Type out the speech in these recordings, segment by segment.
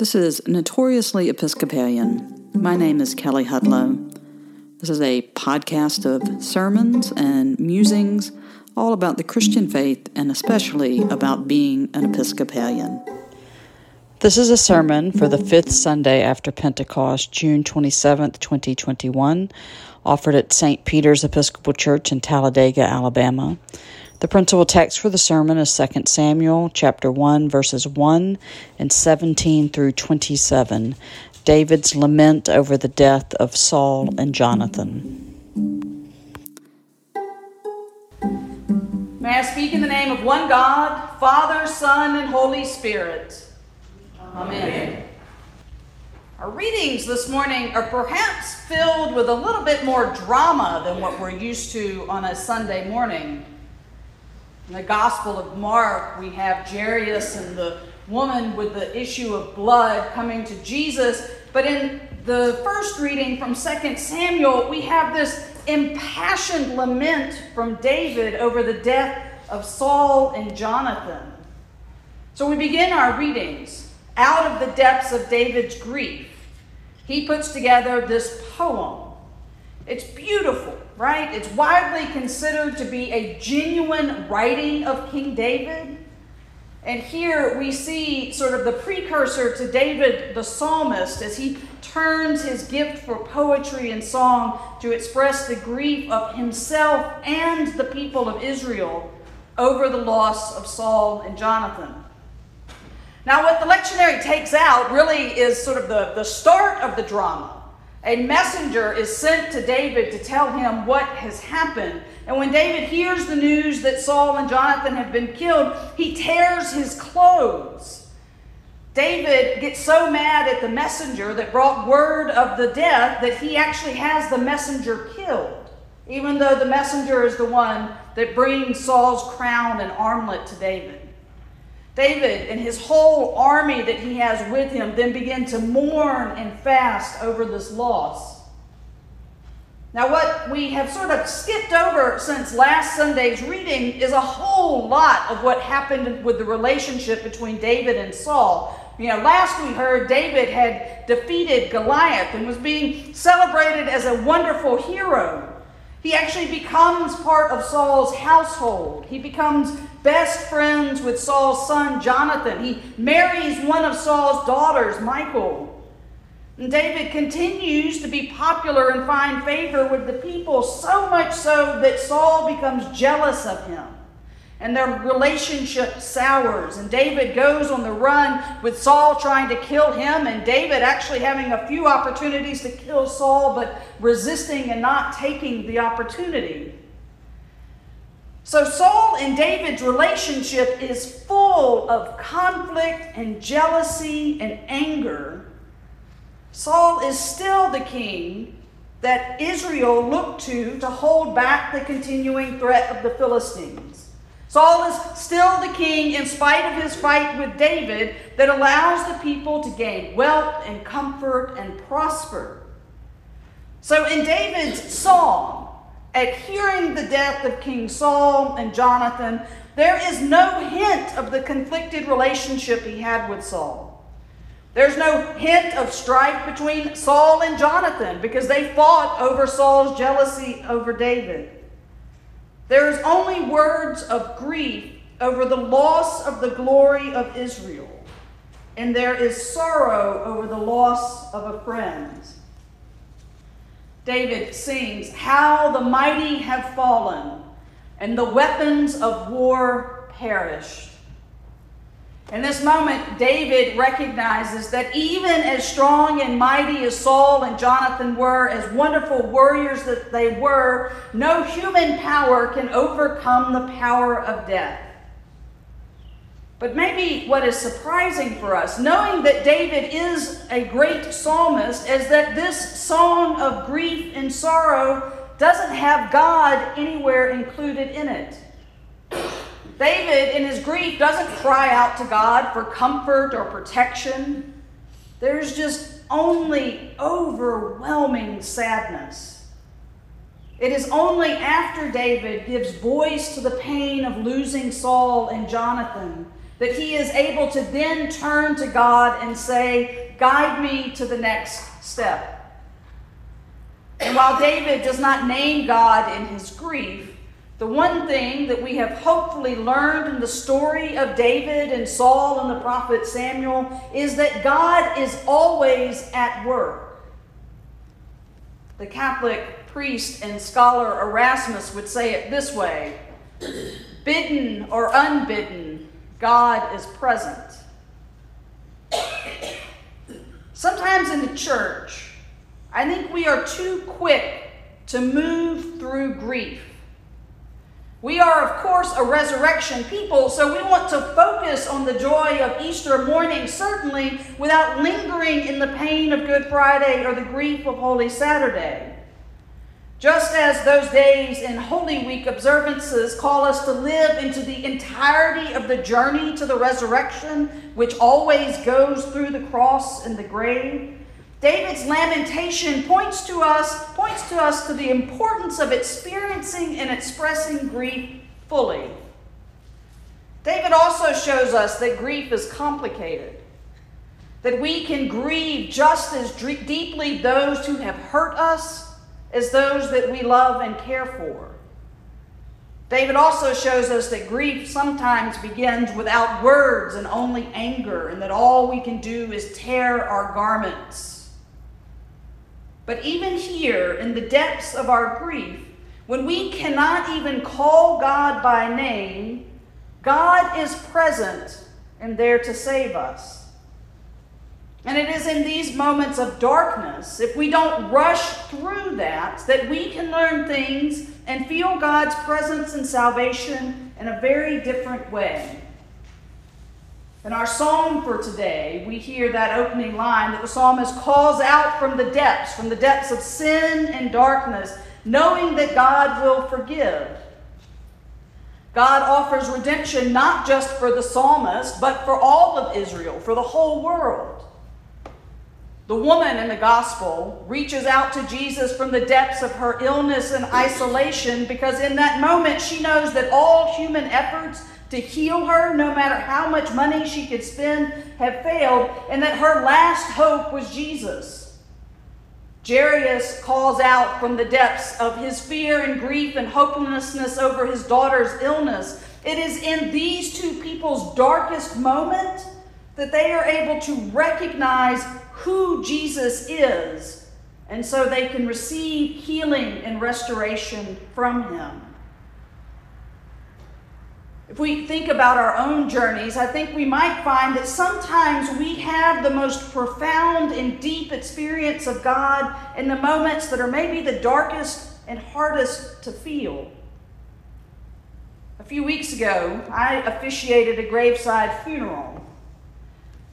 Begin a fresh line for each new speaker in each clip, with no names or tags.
This is Notoriously Episcopalian. My name is Kelly Hudlow. This is a podcast of sermons and musings all about the Christian faith and especially about being an Episcopalian. This is a sermon for the fifth Sunday after Pentecost, June 27th, 2021, offered at St. Peter's Episcopal Church in Talladega, Alabama. The principal text for the sermon is 2 Samuel chapter 1 verses 1 and 17 through 27. David's lament over the death of Saul and Jonathan.
May I speak in the name of one God, Father, Son, and Holy Spirit. Amen. Amen. Our readings this morning are perhaps filled with a little bit more drama than what we're used to on a Sunday morning. In the Gospel of Mark, we have Jairus and the woman with the issue of blood coming to Jesus. But in the first reading from 2 Samuel, we have this impassioned lament from David over the death of Saul and Jonathan. So we begin our readings out of the depths of David's grief. He puts together this poem. It's beautiful right? It's widely considered to be a genuine writing of King David. And here we see sort of the precursor to David the psalmist as he turns his gift for poetry and song to express the grief of himself and the people of Israel over the loss of Saul and Jonathan. Now, what the lectionary takes out really is sort of the, the start of the drama a messenger is sent to David to tell him what has happened. And when David hears the news that Saul and Jonathan have been killed, he tears his clothes. David gets so mad at the messenger that brought word of the death that he actually has the messenger killed, even though the messenger is the one that brings Saul's crown and armlet to David. David and his whole army that he has with him then begin to mourn and fast over this loss. Now, what we have sort of skipped over since last Sunday's reading is a whole lot of what happened with the relationship between David and Saul. You know, last we heard David had defeated Goliath and was being celebrated as a wonderful hero. He actually becomes part of Saul's household. He becomes best friends with Saul's son Jonathan. He marries one of Saul's daughters, Michal. And David continues to be popular and find favor with the people, so much so that Saul becomes jealous of him. And their relationship sours. And David goes on the run with Saul trying to kill him, and David actually having a few opportunities to kill Saul, but resisting and not taking the opportunity. So, Saul and David's relationship is full of conflict and jealousy and anger. Saul is still the king that Israel looked to to hold back the continuing threat of the Philistines. Saul is still the king in spite of his fight with David that allows the people to gain wealth and comfort and prosper. So, in David's song, at hearing the death of King Saul and Jonathan, there is no hint of the conflicted relationship he had with Saul. There's no hint of strife between Saul and Jonathan because they fought over Saul's jealousy over David. There is only words of grief over the loss of the glory of Israel, and there is sorrow over the loss of a friend. David sings, How the mighty have fallen, and the weapons of war perished. In this moment, David recognizes that even as strong and mighty as Saul and Jonathan were, as wonderful warriors that they were, no human power can overcome the power of death. But maybe what is surprising for us, knowing that David is a great psalmist, is that this song of grief and sorrow doesn't have God anywhere included in it. David, in his grief, doesn't cry out to God for comfort or protection. There's just only overwhelming sadness. It is only after David gives voice to the pain of losing Saul and Jonathan that he is able to then turn to God and say, Guide me to the next step. And while David does not name God in his grief, the one thing that we have hopefully learned in the story of David and Saul and the prophet Samuel is that God is always at work. The Catholic priest and scholar Erasmus would say it this way Bidden or unbidden, God is present. Sometimes in the church, I think we are too quick to move through grief. We are, of course, a resurrection people, so we want to focus on the joy of Easter morning, certainly, without lingering in the pain of Good Friday or the grief of Holy Saturday. Just as those days in Holy Week observances call us to live into the entirety of the journey to the resurrection, which always goes through the cross and the grave, David's lamentation points to us points to us to the importance of experiencing and expressing grief fully. David also shows us that grief is complicated. That we can grieve just as deeply those who have hurt us as those that we love and care for. David also shows us that grief sometimes begins without words and only anger, and that all we can do is tear our garments. But even here, in the depths of our grief, when we cannot even call God by name, God is present and there to save us. And it is in these moments of darkness, if we don't rush through that, that we can learn things and feel God's presence and salvation in a very different way. In our psalm for today, we hear that opening line that the psalmist calls out from the depths, from the depths of sin and darkness, knowing that God will forgive. God offers redemption not just for the psalmist, but for all of Israel, for the whole world. The woman in the gospel reaches out to Jesus from the depths of her illness and isolation because in that moment she knows that all human efforts to heal her, no matter how much money she could spend, have failed, and that her last hope was Jesus. Jairus calls out from the depths of his fear and grief and hopelessness over his daughter's illness. It is in these two people's darkest moment that they are able to recognize who Jesus is, and so they can receive healing and restoration from him. If we think about our own journeys, I think we might find that sometimes we have the most profound and deep experience of God in the moments that are maybe the darkest and hardest to feel. A few weeks ago, I officiated a graveside funeral.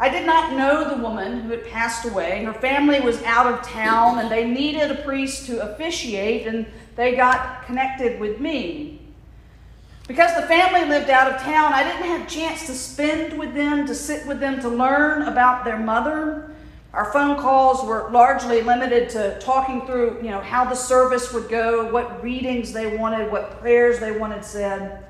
I did not know the woman who had passed away. Her family was out of town and they needed a priest to officiate, and they got connected with me. Because the family lived out of town, I didn't have a chance to spend with them, to sit with them, to learn about their mother. Our phone calls were largely limited to talking through, you know, how the service would go, what readings they wanted, what prayers they wanted said.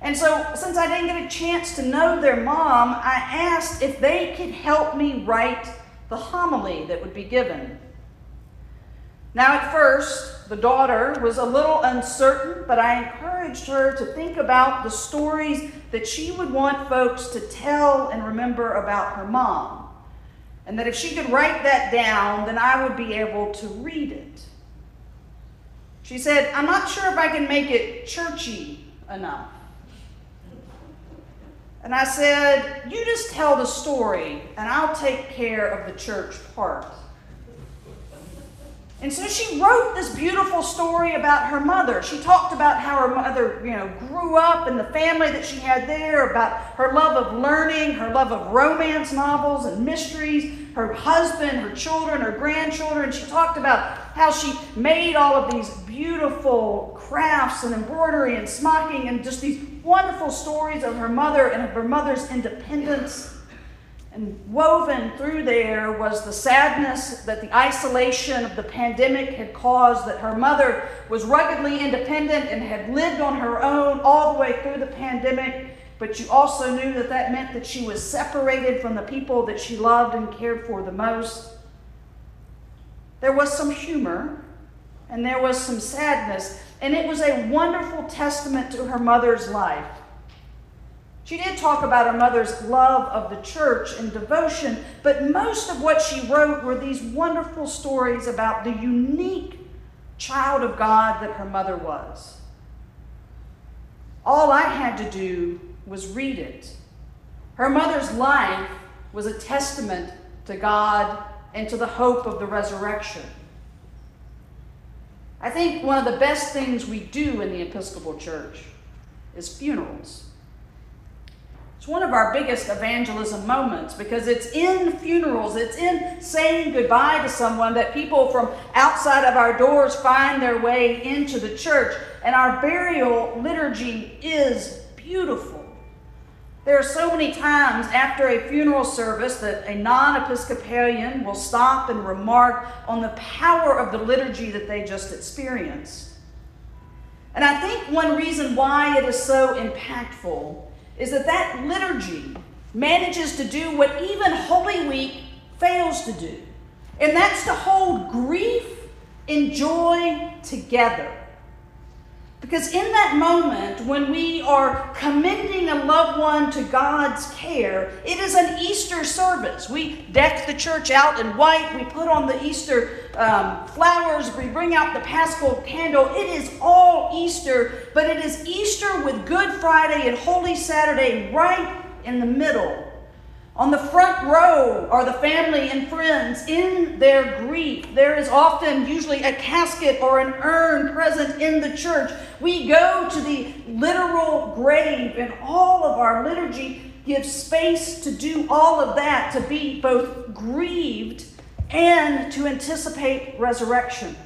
And so, since I didn't get a chance to know their mom, I asked if they could help me write the homily that would be given. Now, at first, the daughter was a little uncertain, but I encouraged her to think about the stories that she would want folks to tell and remember about her mom. And that if she could write that down, then I would be able to read it. She said, I'm not sure if I can make it churchy enough. And I said, You just tell the story, and I'll take care of the church part. And so she wrote this beautiful story about her mother. She talked about how her mother, you know, grew up and the family that she had there, about her love of learning, her love of romance novels and mysteries, her husband, her children, her grandchildren. She talked about how she made all of these beautiful crafts and embroidery and smocking and just these wonderful stories of her mother and of her mother's independence. And woven through there was the sadness that the isolation of the pandemic had caused, that her mother was ruggedly independent and had lived on her own all the way through the pandemic. but you also knew that that meant that she was separated from the people that she loved and cared for the most. There was some humor and there was some sadness, and it was a wonderful testament to her mother's life. She did talk about her mother's love of the church and devotion, but most of what she wrote were these wonderful stories about the unique child of God that her mother was. All I had to do was read it. Her mother's life was a testament to God and to the hope of the resurrection. I think one of the best things we do in the Episcopal Church is funerals. It's one of our biggest evangelism moments because it's in funerals, it's in saying goodbye to someone that people from outside of our doors find their way into the church. And our burial liturgy is beautiful. There are so many times after a funeral service that a non Episcopalian will stop and remark on the power of the liturgy that they just experienced. And I think one reason why it is so impactful is that that liturgy manages to do what even Holy Week fails to do, and that's to hold grief and joy together. Because in that moment, when we are commending a loved one to God's care, it is an Easter service. We deck the church out in white, we put on the Easter um, flowers, we bring out the paschal candle. It is all Easter, but it is Easter with Good Friday and Holy Saturday right in the middle. On the front row are the family and friends in their grief. There is often, usually, a casket or an urn present in the church. We go to the literal grave, and all of our liturgy gives space to do all of that, to be both grieved and to anticipate resurrection.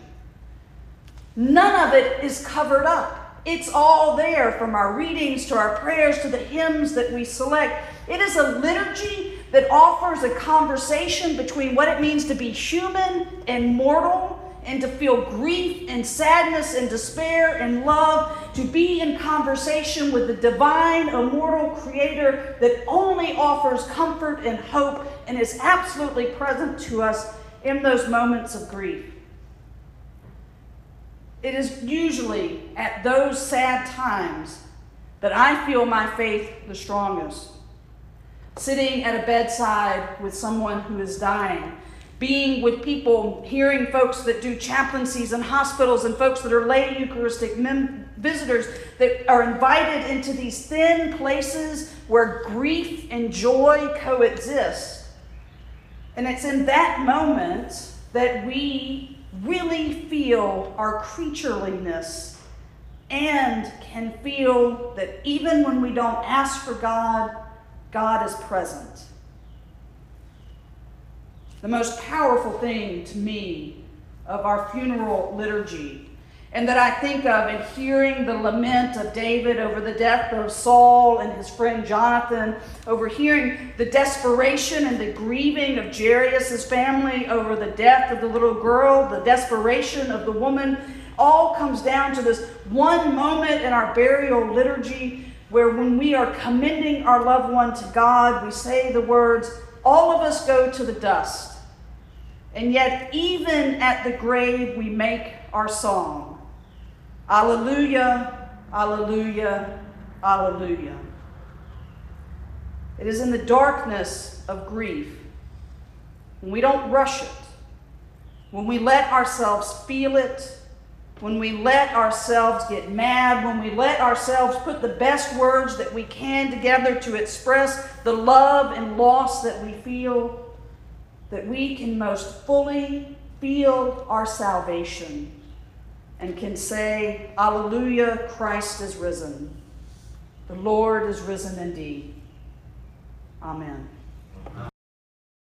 None of it is covered up. It's all there from our readings to our prayers to the hymns that we select. It is a liturgy that offers a conversation between what it means to be human and mortal and to feel grief and sadness and despair and love, to be in conversation with the divine, immortal creator that only offers comfort and hope and is absolutely present to us in those moments of grief. It is usually at those sad times that I feel my faith the strongest. Sitting at a bedside with someone who is dying, being with people, hearing folks that do chaplaincies in hospitals and folks that are lay Eucharistic mem- visitors that are invited into these thin places where grief and joy coexist. And it's in that moment that we really feel our creatureliness and can feel that even when we don't ask for God, God is present. The most powerful thing to me of our funeral liturgy and that I think of in hearing the lament of David over the death of Saul and his friend Jonathan, over hearing the desperation and the grieving of Jairus' family over the death of the little girl, the desperation of the woman, all comes down to this one moment in our burial liturgy where when we are commending our loved one to God, we say the words, All of us go to the dust. And yet, even at the grave, we make our song. Alleluia, Alleluia, Alleluia. It is in the darkness of grief, when we don't rush it, when we let ourselves feel it, when we let ourselves get mad, when we let ourselves put the best words that we can together to express the love and loss that we feel, that we can most fully feel our salvation and can say, Alleluia, Christ is risen. The Lord is risen indeed. Amen.